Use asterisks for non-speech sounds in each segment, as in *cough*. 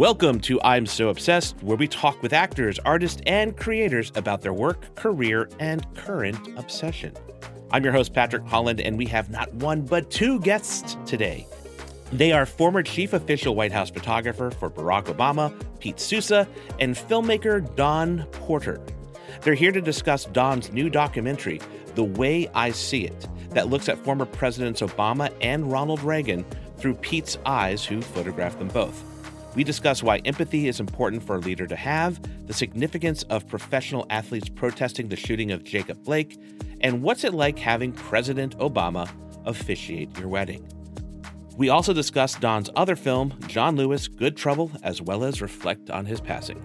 Welcome to I'm So Obsessed, where we talk with actors, artists, and creators about their work, career, and current obsession. I'm your host, Patrick Holland, and we have not one but two guests today. They are former chief official White House photographer for Barack Obama, Pete Souza, and filmmaker Dawn Porter. They're here to discuss Dawn's new documentary, The Way I See It, that looks at former Presidents Obama and Ronald Reagan through Pete's eyes, who photographed them both. We discuss why empathy is important for a leader to have, the significance of professional athletes protesting the shooting of Jacob Blake, and what's it like having President Obama officiate your wedding. We also discuss Dawn's other film, John Lewis Good Trouble, as well as reflect on his passing.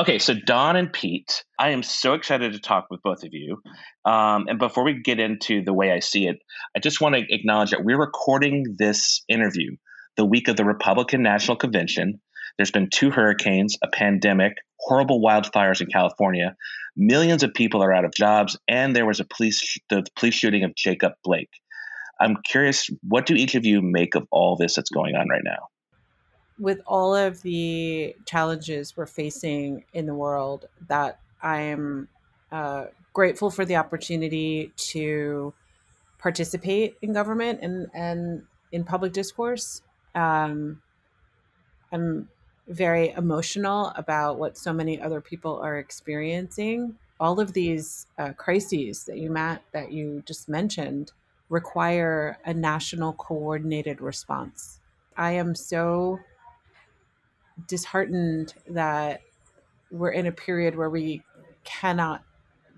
Okay, so Dawn and Pete, I am so excited to talk with both of you. Um, and before we get into the way I see it, I just want to acknowledge that we're recording this interview the week of the Republican National Convention. There's been two hurricanes, a pandemic, horrible wildfires in California. Millions of people are out of jobs, and there was a police the police shooting of Jacob Blake. I'm curious, what do each of you make of all this that's going on right now? With all of the challenges we're facing in the world, that I am uh, grateful for the opportunity to participate in government and, and in public discourse. Um, I'm very emotional about what so many other people are experiencing. All of these uh, crises that you Matt that you just mentioned require a national coordinated response. I am so disheartened that we're in a period where we cannot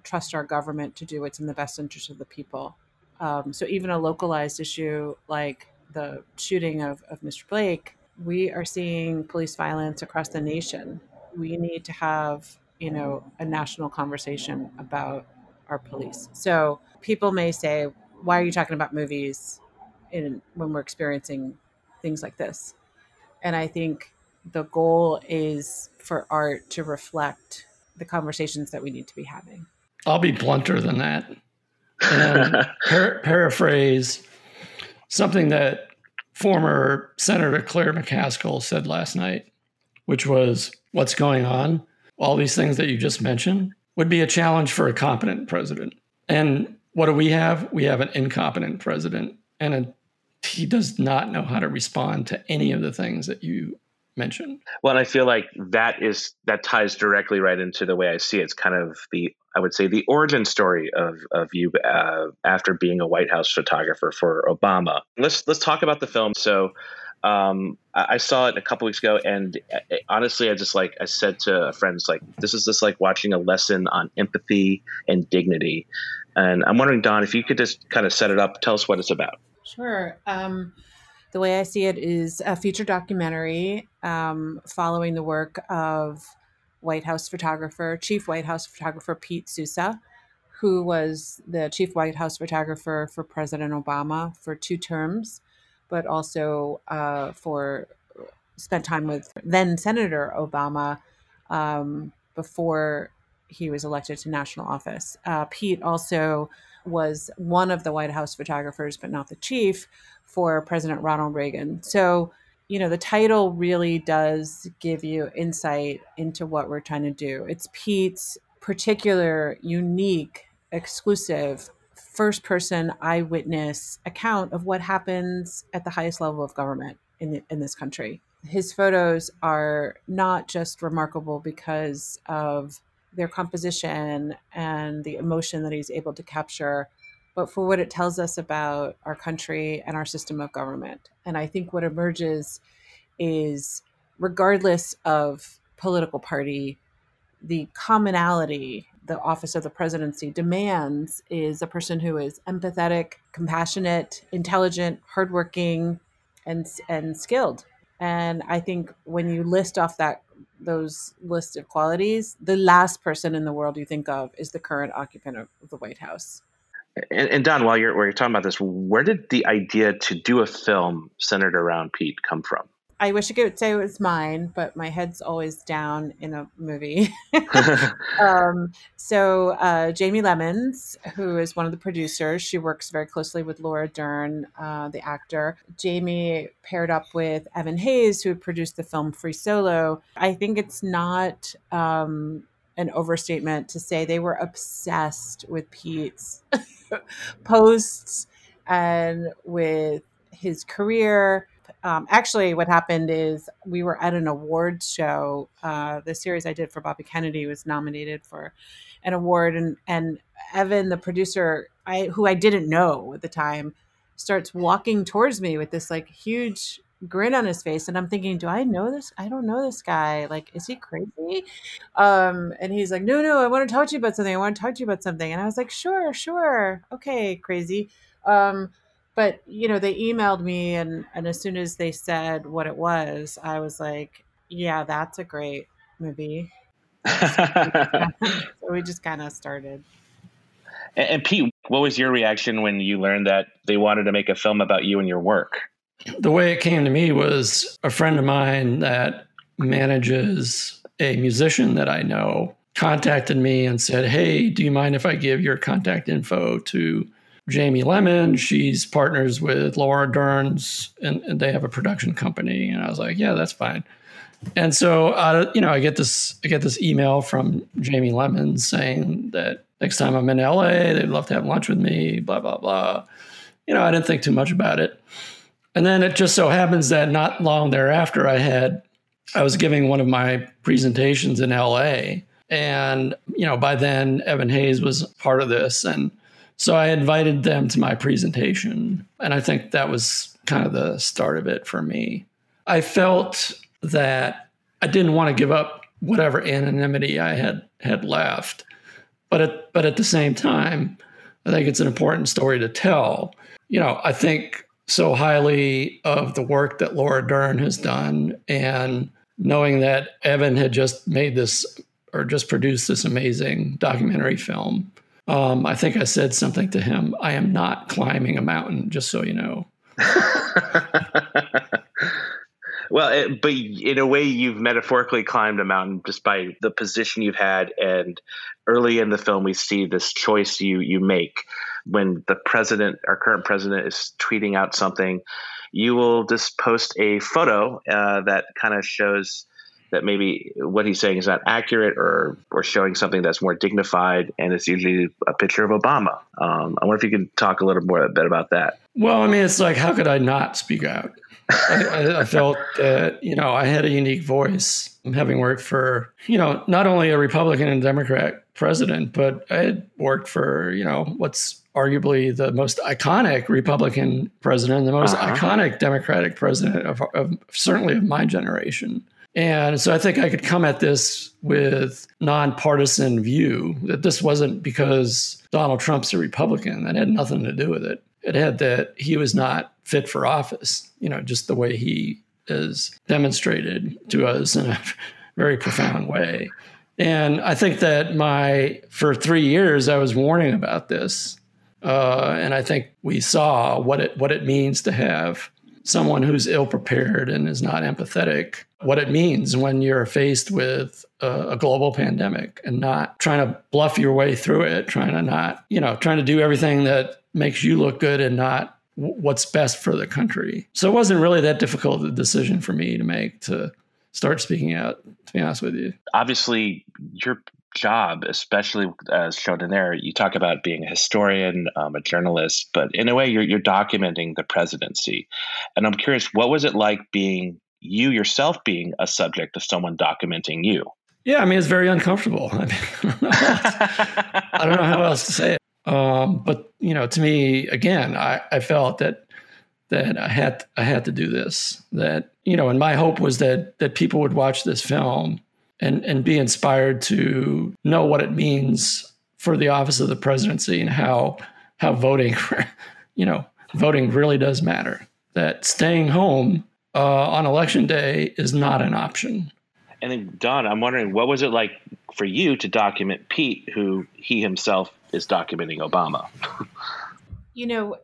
trust our government to do what's in the best interest of the people. Um, so even a localized issue like the shooting of, of Mr. Blake, we are seeing police violence across the nation. We need to have, you know, a national conversation about our police. So people may say, why are you talking about movies in, when we're experiencing things like this? And I think the goal is for art to reflect the conversations that we need to be having. I'll be blunter than that and *laughs* par- paraphrase something that former Senator Claire McCaskill said last night, which was what's going on, all these things that you just mentioned, would be a challenge for a competent president. And what do we have? We have an incompetent president, and a, he does not know how to respond to any of the things that you mentioned. Well, I feel like that is that ties directly right into the way I see it. It's kind of the I would say the origin story of of you uh, after being a White House photographer for Obama. Let's let's talk about the film. So. Um, I saw it a couple weeks ago, and uh, honestly, I just like I said to friends, like this is just like watching a lesson on empathy and dignity. And I'm wondering, Dawn, if you could just kind of set it up, tell us what it's about. Sure. Um, the way I see it is a feature documentary um, following the work of White House photographer, chief White House photographer Pete Souza, who was the chief White House photographer for President Obama for two terms, but also uh, for spent time with then Senator Obama um, before he was elected to national office. Uh, Pete also was one of the White House photographers, but not the chief, for President Ronald Reagan. So, you know, the title really does give you insight into what we're trying to do. It's Pete's particular, unique, exclusive first person eyewitness account of what happens at the highest level of government in, the, in this country. His photos are not just remarkable because of their composition and the emotion that he's able to capture, but for what it tells us about our country and our system of government. And I think what emerges is, regardless of political party, the commonality the office of the presidency demands is a person who is empathetic, compassionate, intelligent, hardworking, and and skilled. And I think when you list off that those list of qualities, the last person in the world you think of is the current occupant of the White House. And, and Dawn, while you're while you're talking about this, where did the idea to do a film centered around Pete come from? I wish I could say it was mine, but my head's always down in a movie. *laughs* *laughs* um, so uh, Jayme Lemons, who is one of the producers, she works very closely with Laura Dern, uh, the actor. Jayme paired up with Evan Hayes, who produced the film Free Solo. I think it's not um, an overstatement to say they were obsessed with Pete's *laughs* posts and with his career um, actually, what happened is we were at an awards show. Uh, the series I did for Bobby Kennedy was nominated for an award, and and Evan, the producer, I who I didn't know at the time, starts walking towards me with this like huge grin on his face and i'm thinking do i know this? I don't know this guy. Like is he crazy? Um and he's like no no i want to talk to you about something. I want to talk to you about something. And i was like sure sure. Okay crazy. Um but you know they emailed me and and as soon as they said what it was i was like yeah that's a great movie. *laughs* So we just kind of started. And, and, pete what was your reaction when you learned that they wanted to make a film about you and your work? The way it came to me was a friend of mine that manages a musician that i know contacted me and said hey do you mind if i give your contact info to Jayme Lemon. She's partners with Laura Dern's, and, and, they have a production company. And I was like, yeah, that's fine. And so, uh, you know, I get this, I get this email from Jayme Lemon saying that next time I'm in LA, they'd love to have lunch with me. Blah blah blah. You know, I didn't think too much about it. And then it just so happens that not long thereafter, I had, I was giving one of my presentations in LA. And, you know, by then Evan Hayes was part of this. And so I invited them to my presentation. And I think that was kind of the start of it for me. I felt that I didn't want to give up whatever anonymity I had had left. But at, but at the same time, I think it's an important story to tell. You know, I think so highly of the work that Laura Dern has done and knowing that Evan had just made this or just produced this amazing documentary film um, I think I said something to him. I am not climbing a mountain, just so you know. *laughs* well, it, but in a way, you've metaphorically climbed a mountain just by the position you've had. And early in the film, we see this choice you you make when the president, our current president, is tweeting out something. You will just post a photo uh, that kind of shows that maybe what he's saying is not accurate or or showing something that's more dignified, and it's usually a picture of Obama. Um, I wonder if you could talk a little more a bit about that. Well, I mean, it's like how could I not speak out? I, I, felt that you know I had a unique voice, having worked for you know not only a Republican and Democrat president, but I had worked for you know what's arguably the most iconic Republican president, the most uh-huh. iconic Democratic president of, of certainly of my generation. And so I think I could come at this with nonpartisan view that this wasn't because Donald Trump's a Republican. That had nothing to do with it. It had that he was not fit for office, you know, just the way he is demonstrated to us in a *laughs* very profound way. And I think that my, for three years, I was warning about this. Uh, and I think we saw what it, what it means to have someone who's ill prepared and is not empathetic what it means when you're faced with a, a, global pandemic and not trying to bluff your way through it, trying to not, you know, trying to do everything that makes you look good and not w- what's best for the country. So it wasn't really that difficult a decision for me to make to start speaking out, to be honest with you. Obviously, your job, especially as shown in there, you talk about being a historian, um, a journalist, but in a way, you're, you're documenting the presidency. And I'm curious, what was it like being you yourself being a subject of someone documenting you. Yeah, I mean it's very uncomfortable. *laughs* I, mean, I don't know how else to say it. Um, but you know, to me, again, I, I felt that that I had I had to do this. That you know, and my hope was that that people would watch this film and and be inspired to know what it means for the office of the presidency and how how voting, *laughs* you know, voting really does matter. That staying home uh, on election day is not an option. And then, Dawn, I'm wondering what was it like for you to document Pete, who he himself is documenting Obama? *laughs* you know,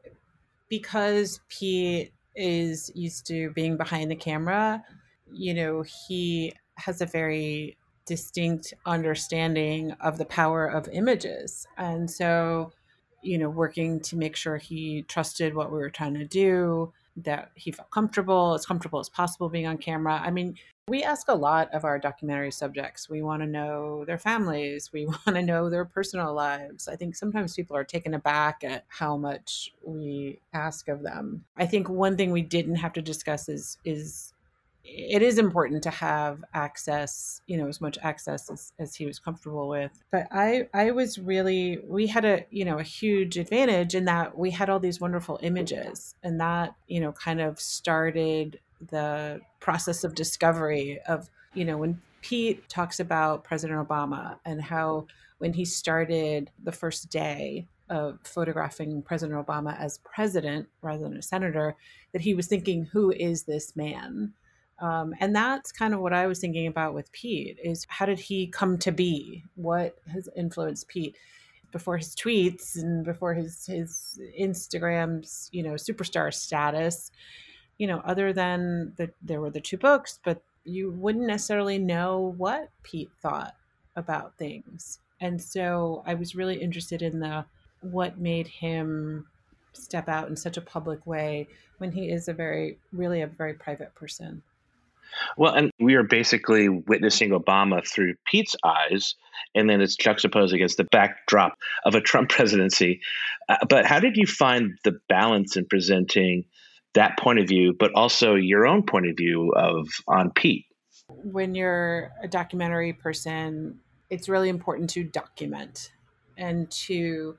because Pete is used to being behind the camera, you know, he has a very distinct understanding of the power of images. And so, you know, working to make sure he trusted what we were trying to do, that he felt comfortable, as comfortable as possible being on camera. I mean, we ask a lot of our documentary subjects. We want to know their families, we *laughs* want to know their personal lives. I think sometimes people are taken aback at how much we ask of them. I think one thing we didn't have to discuss is is it is important to have access you know as much access as, as he was comfortable with. But i i was really we had a you know a huge advantage in that we had all these wonderful images and that you know kind of started the process of discovery of you know when pete talks about president obama and how when he started the first day of photographing president obama as president rather than a senator that he was thinking who is this man um, and that's kind of what I was thinking about with Pete is how did he come to be? What has influenced Pete before his tweets and before his his Instagram's you know superstar status? You know, other than that, there were the two books, but you wouldn't necessarily know what Pete thought about things. And so I was really interested in the what made him step out in such a public way when he is a very really a very private person. Well, and we are basically witnessing Obama through Pete's eyes, and then it's juxtaposed against the backdrop of a Trump *laughs* presidency. Uh, but how did you find the balance in presenting that point of view, but also your own point of view of on Pete? When you're a documentary person, it's really important to document and to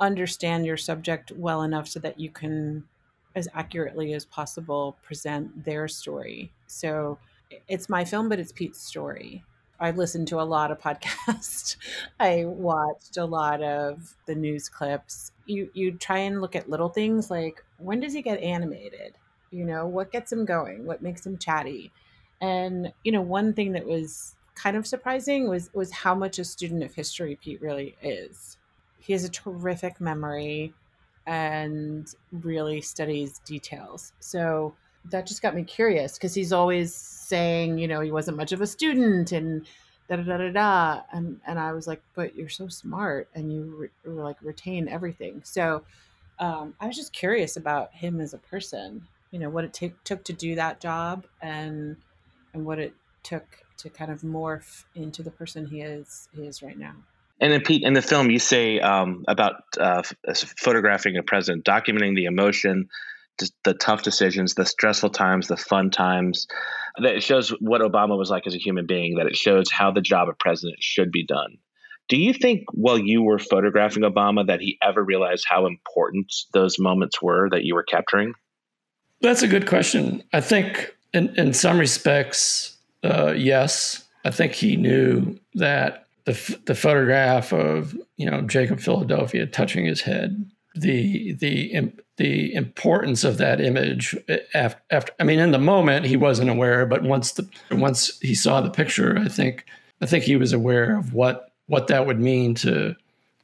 understand your subject well enough so that you can as accurately as possible present their story. So it's my film, but it's Pete's story. I listened to a lot of *laughs* podcasts. I watched a lot of the news clips. You you try and look at little things like when does he get animated? You know, what gets him going? What makes him chatty? And you know, one thing that was kind of surprising was was how much a student of history Pete really is. He has a terrific memory and really studies details. So that just got me curious because he's always saying, you know, he wasn't much of a student and da da da da da. And, and I was like, but you're so smart and you re- like retain everything. So um, I was just curious about him as a person, you know, what it t- took to do that job and, and what it took to kind of morph into the person he is, he is right now. And then Pete, in the film, you say um, about uh, photographing a president, documenting the emotion, the tough decisions, the stressful times, the fun times. That it shows what Obama was like as a human being. That it shows how the job of president should be done. Do you think while you were photographing Obama that he ever realized how important those moments were that you were capturing? That's a good question. I think in, in some respects, uh, yes. I think he knew that the the photograph of you know Jacob Philadelphia touching his head, the the the importance of that image eh, after, after I mean in the moment he wasn't aware, but once the once he saw the picture, I think I think he was aware of what what that would mean to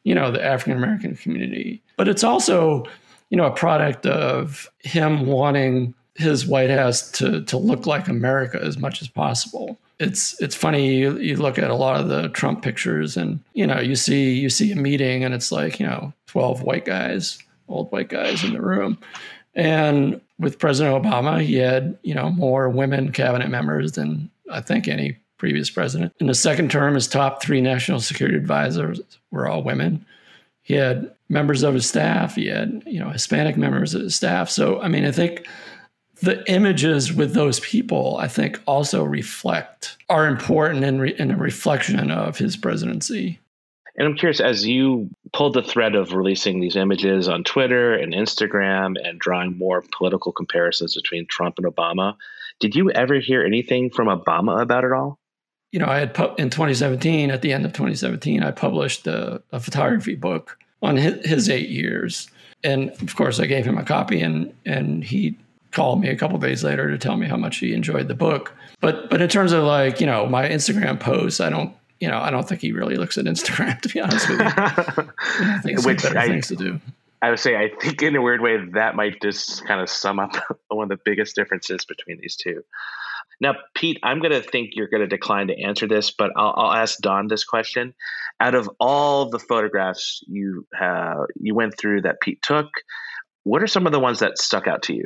you know the African American community. But it's also you know a product of him wanting his White House to to look like America as much as possible it's it's funny you, you look at a lot of the Trump pictures and you know you see you see a meeting and it's like you know 12 white guys old white guys in the room. And with President Obama he had you know more women cabinet members than I think any previous president. In the second term his top 3 national security advisors were all women. He had members of his staff he had you know Hispanic members of his staff. So I mean I think the images with those people, I think, also reflect are important in, re, in a reflection of his presidency. And I'm curious, as you pulled the thread of releasing these images on Twitter and Instagram and drawing more political comparisons between Trump and Obama, did you ever hear anything from Obama about it all? You know, I had pu- in 2017, at the end of 2017, I published a, a photography book on his, his eight years, and of course, I gave him a copy, and and he called me a couple days later to tell me how much he enjoyed the book. But but in terms of like you know my Instagram posts, I don't you know I don't think he really looks at Instagram *laughs* to be honest with you. *laughs* Which better I, things to do. I would say I think in a weird way that might just kind of sum up *laughs* one of the biggest differences between these two. Now, Pete, I'm going to think you're going to decline to answer this, but I'll, I'll ask Dawn this question. Out of all the photographs you have, you went through that Pete took, what are some of the ones that stuck out to you?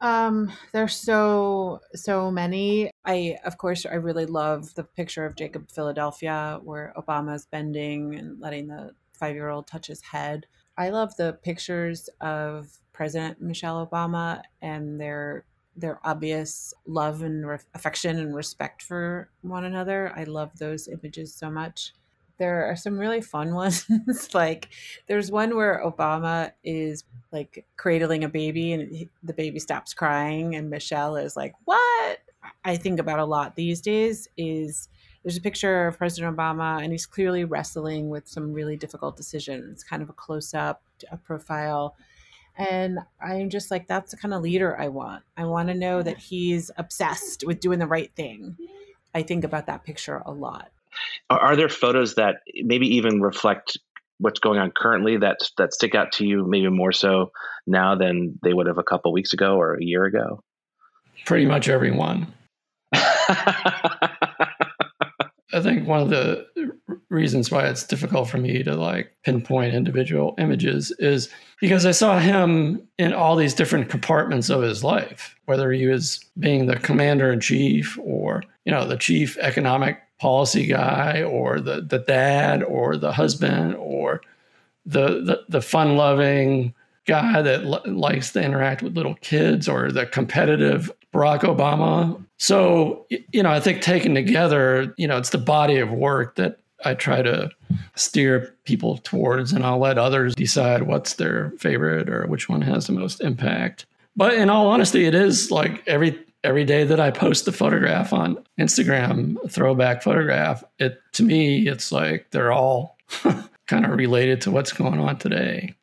Um, there's so so many. I of course I really love the picture of Jacob Philadelphia where Obama is bending and letting the five year old touch his head. I love the pictures of President Michelle Obama and their their obvious love and re- affection and respect for one another. I love those images so much. There are some really fun *laughs* ones. like there's one where Obama is like cradling a baby and the baby stops crying and Michelle is like, "What?" I think about a lot these days is there's a picture of President Obama, and he's clearly wrestling with some really difficult decisions, kind of a close up, a profile. And I'm just like, that's the kind of leader I want. I want to know that he's obsessed with doing the right thing. I think about that picture a lot. Are there photos that maybe even reflect what's going on currently that that stick out to you maybe more so now than they would have a couple weeks ago or a year ago? Pretty much every one. *laughs* I think one of the reasons why it's difficult for me to like pinpoint individual images is because I saw him in all these different compartments of his life, whether he was being the commander in chief or, you know, the chief economic policy guy or the, the dad or the husband or the, the, the fun loving guy that l- likes to interact with little kids or the competitive Barack Obama. So, you know, I think taken together, you know, it's the body of work that I try to steer people towards, and I'll let others decide what's their favorite or which one has the most impact. But in all honesty, it is like every every day that I post the photograph on Instagram, throwback photograph, it to me, it's like they're all *laughs* kind of related to what's going on today.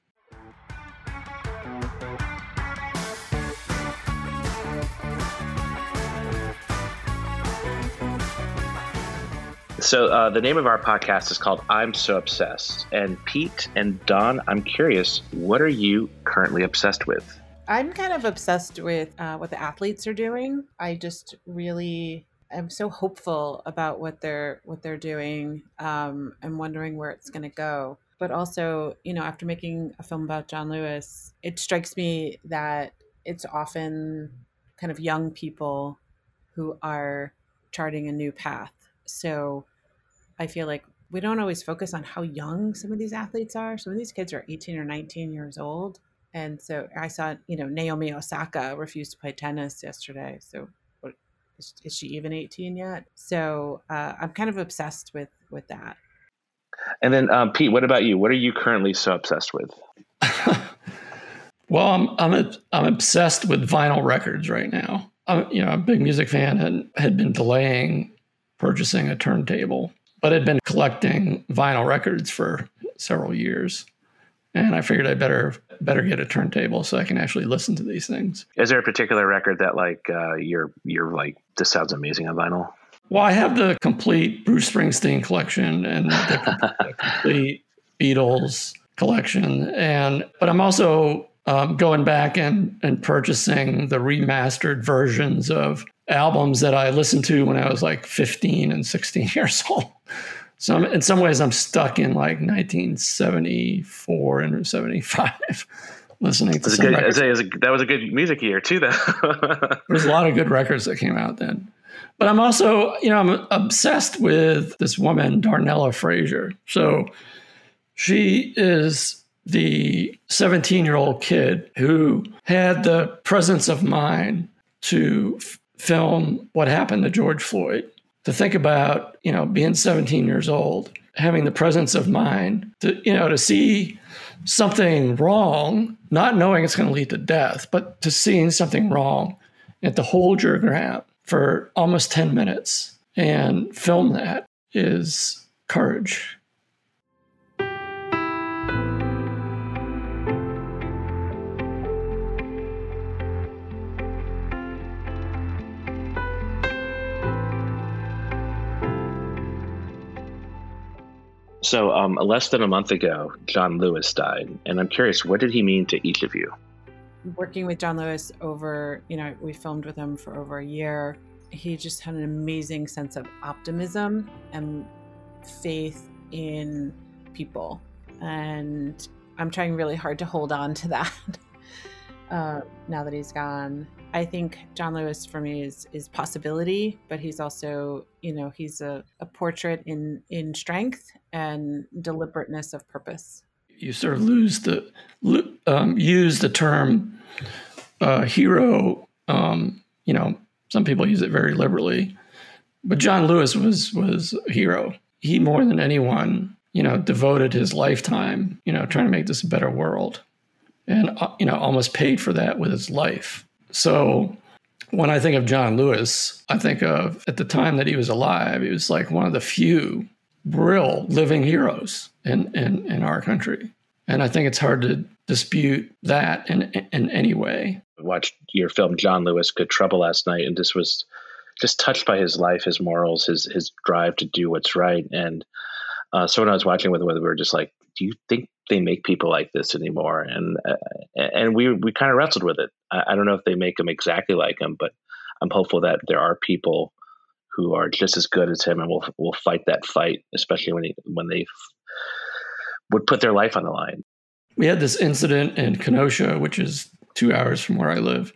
So uh, the name of our podcast is called "I'm So Obsessed." And Pete and Dawn, I'm curious, what are you currently obsessed with? I'm kind of obsessed with uh, what the athletes are doing. I just really am so hopeful about what they're what they're doing. Um, I'm wondering where it's going to go. But also, you know, after making a film about John Lewis, it strikes me that it's often kind of young people who are charting a new path. So I feel like we don't always focus on how young some of these athletes are. Some of these kids are 18 or 19 years old. And so I saw, you know, Naomi Osaka refused to play tennis yesterday. So what, is, is she even 18 yet? So uh, I'm kind of obsessed with with that. And then um, Pete, what about you? What are you currently so obsessed with? *laughs* well, I'm I'm a, I'm obsessed with vinyl records right now. I'm you know a big music fan and had been delaying purchasing a turntable but had been collecting vinyl records for several years. And I figured I better better get a turntable so I can actually listen to these things. Is there a particular record that like uh, you're you're like this sounds amazing on vinyl? Well, I have the complete Bruce Springsteen collection and the, *laughs* the complete Beatles collection, and but I'm also um, going back and and purchasing the remastered versions of albums that I listened to when I was like 15 and 16 *laughs* years old. So I'm, in some ways, I'm stuck in like 1974 and 75, *laughs* listening to some good, records. A, that was a good music year too. Though *laughs* there's a lot of good records that came out then. But I'm also, you know, I'm obsessed with this woman, Darnella Frazier. So she is the 17 year old kid who had the presence of mind to f- film what happened to George Floyd to think about, you know, being 17 years old, having the presence of mind to, you know, to see something wrong, not knowing it's going to lead to death, but to seeing something wrong and to hold your ground for almost 10 minutes and film that is courage. So, um, less than a month ago, John Lewis died, and I'm curious, what did he mean to each of you? Working with John Lewis over, you know, we filmed with him for over a year. He just had an amazing sense of optimism and faith in people, and I'm trying really hard to hold on to that *laughs* uh, now that he's gone. I think John Lewis for me is is possibility, but he's also, you know, he's a, a portrait in in strength and deliberateness of purpose. You sort of lose the um, use the term uh, hero. Um, you know, some people use it very liberally, but John Lewis was was a hero. He more than anyone, you know, devoted his lifetime, you know, trying to make this a better world, and uh, you know, almost paid for that with his life. So when I think of John Lewis, I think of at the time that he was alive, he was like one of the few real living heroes in, in, in our country. And I think it's hard to dispute that in, in any way. I watched your film John Lewis Good Trouble last night and just was just touched by his life, his morals, his his drive to do what's right. And uh, so when I was watching with him, we were just like, do you think they make people like this anymore? And uh, and we we kind of wrestled with it. I, I, don't know if they make them exactly like him, but I'm hopeful that there are people who are just as good as him and will will fight that fight, especially when he, when they f- would put their life on the line. We had this incident in Kenosha, which is two hours from where I live,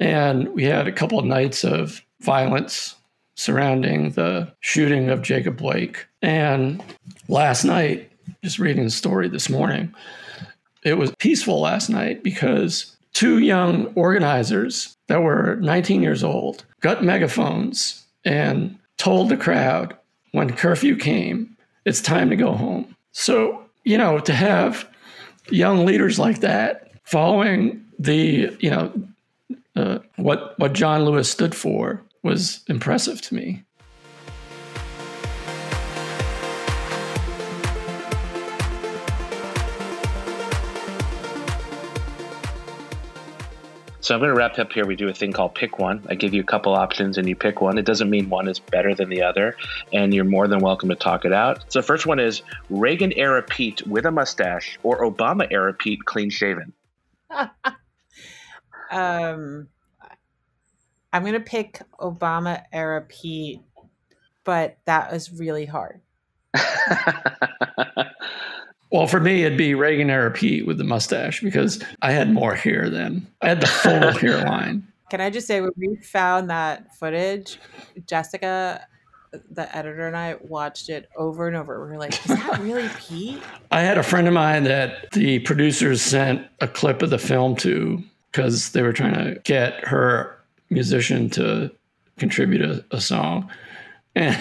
and we had a couple of nights of violence surrounding the shooting of Jacob Blake. And last night, just reading the story this morning. It was peaceful last night because two young organizers that were 19 years old got megaphones and told the crowd when curfew came, it's time to go home. So, you know, to have young leaders like that following the, you know, uh, what what John Lewis stood for was impressive to me. So I'm going to wrap up here. We do a thing called pick one. I give you a couple options and you pick one. It doesn't mean one is better than the other, and you're more than welcome to talk it out. So the first one is Reagan era Pete with a mustache or Obama era Pete clean shaven. *laughs* um, I'm going to pick Obama era Pete, but that was really hard. *laughs* Well, for me, it'd be Reagan era Pete with the mustache because I had more hair then. I had the full *laughs* hairline. Can I just say, when we found that footage, Jessica, the editor, and I watched it over and over. We were like, is that really Pete? *laughs* I had a friend of mine that the producers sent a clip of the film to because they were trying to get her musician to contribute a, a song. And,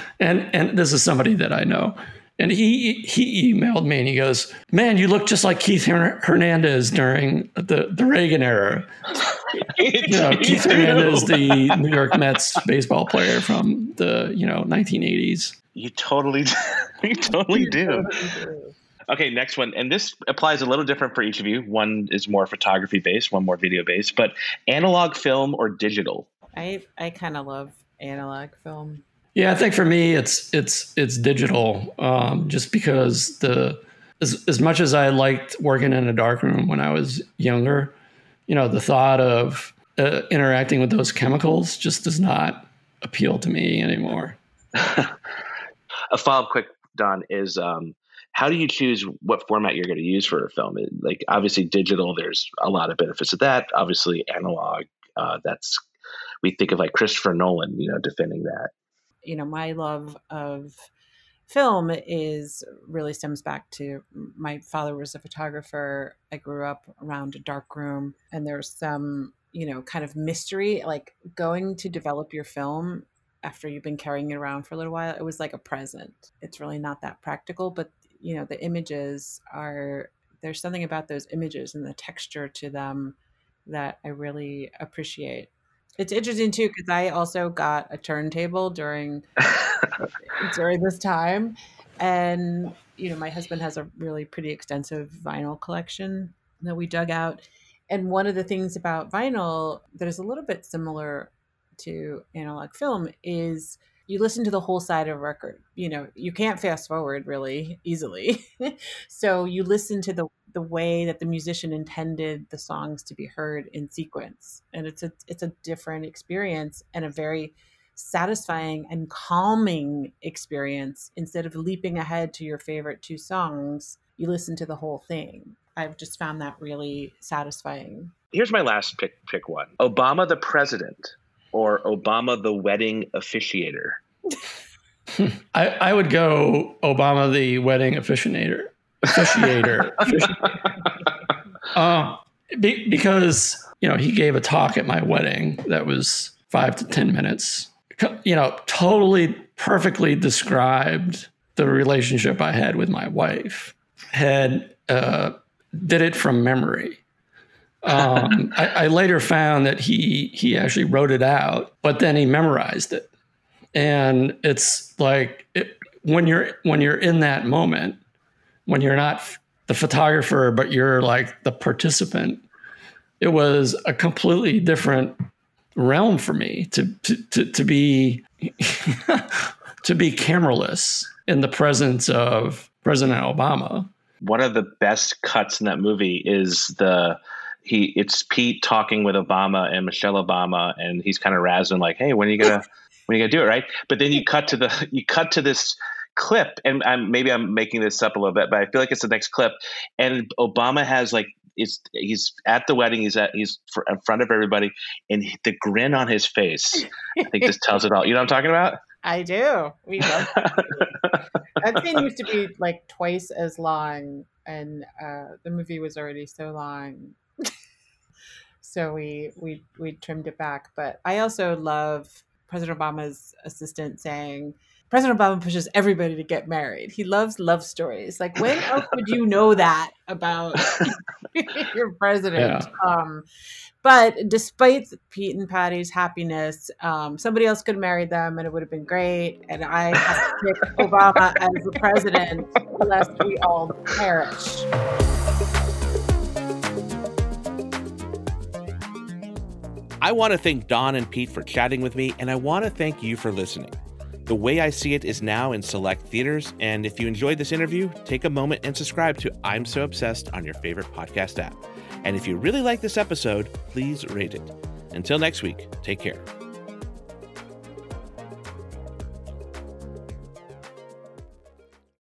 *laughs* and and this is somebody that I know. And he he emailed me and he goes, "Man, you look just like Keith Hernandez during the, the Reagan era." you know, *laughs* Keith Hernandez, the New York Mets baseball player from the you know 1980s. You totally, *laughs* you totally do. Okay, next one, and this applies a little different for each of you. One is more photography based, one more video based. But analog film or digital? I I kind of love analog film. Yeah, I think for me, it's it's it's digital, um, just because the as as much as I liked working in a darkroom when I was younger, you know, the thought of uh, interacting with those chemicals just does not appeal to me anymore. *laughs* a follow up quick, Dawn, is um, how do you choose what format you're going to use for a film? Like obviously digital, there's a lot of benefits of that. Obviously analog, uh, that's we think of like Christopher Nolan, you know, defending that you know my love of film is really stems back to my father was a photographer. I grew up around a dark room and there's some you know kind of mystery like going to develop your film after you've been carrying it around for a little while it was like a present. It's really not that practical but you know the images are there's something about those images and the texture to them that i really appreciate it's interesting too because I also got a turntable during *laughs* during this time, and you know my husband has a really pretty extensive vinyl collection that we dug out, and one of the things about vinyl that is a little bit similar to analog film is you listen to the whole side of a record. You know, you can't fast forward really easily. *laughs* so you listen to the the way that the musician intended the songs to be heard in sequence. And it's a it's a different experience and a very satisfying and calming experience. Instead of leaping ahead to your favorite two songs you listen to the whole thing. I've just found that really satisfying. Here's my last pick pick one. Obama the president or obama the wedding officiator? *laughs* I, I would go obama the wedding officiator officiator, uh, *laughs* be, because you know he gave a talk at my wedding that was five to ten minutes you know, totally perfectly described the relationship I had with my wife. Had uh, did it from memory. Um, *laughs* I, I, later found that he he actually wrote it out, but then he memorized it. And it's like it, when you're when you're in that moment, when you're not the photographer, but you're like the participant. It was a completely different realm for me to to to, to be *laughs* to be cameraless in the presence of President Obama. One of the best cuts in that movie is the he it's Pete talking with Obama and Michelle Obama and he's kind of razzing like, "Hey, when are you gonna when are you gonna do it?" Right? But then you cut to the you cut to this clip and I'm, maybe I'm making this up a little bit, but I feel like it's the next clip. And Obama has like it's he's at the wedding. He's at he's for, in front of everybody, and the grin on his face, I think, just tells it all. You know what I'm talking about? I do. We love *laughs* that scene used to be like twice as long, and uh, the movie was already so long, *laughs* so we we we trimmed it back. But I also love President Obama's assistant saying President Obama pushes everybody to get married. He loves love stories. Like, when else would you know that about *laughs* your president? Yeah. Um, but despite Pete and Patti's happiness, um, somebody else could have married them and it would have been great. And I have to pick Obama as the president, lest we all perish. I want to thank Dawn and Pete for chatting with me, and I want to thank you for listening. The Way I See It is now in select theaters, and if you enjoyed this interview, take a moment and subscribe to I'm So Obsessed on your favorite podcast app. And if you really like this episode, please rate it. Until next week, take care.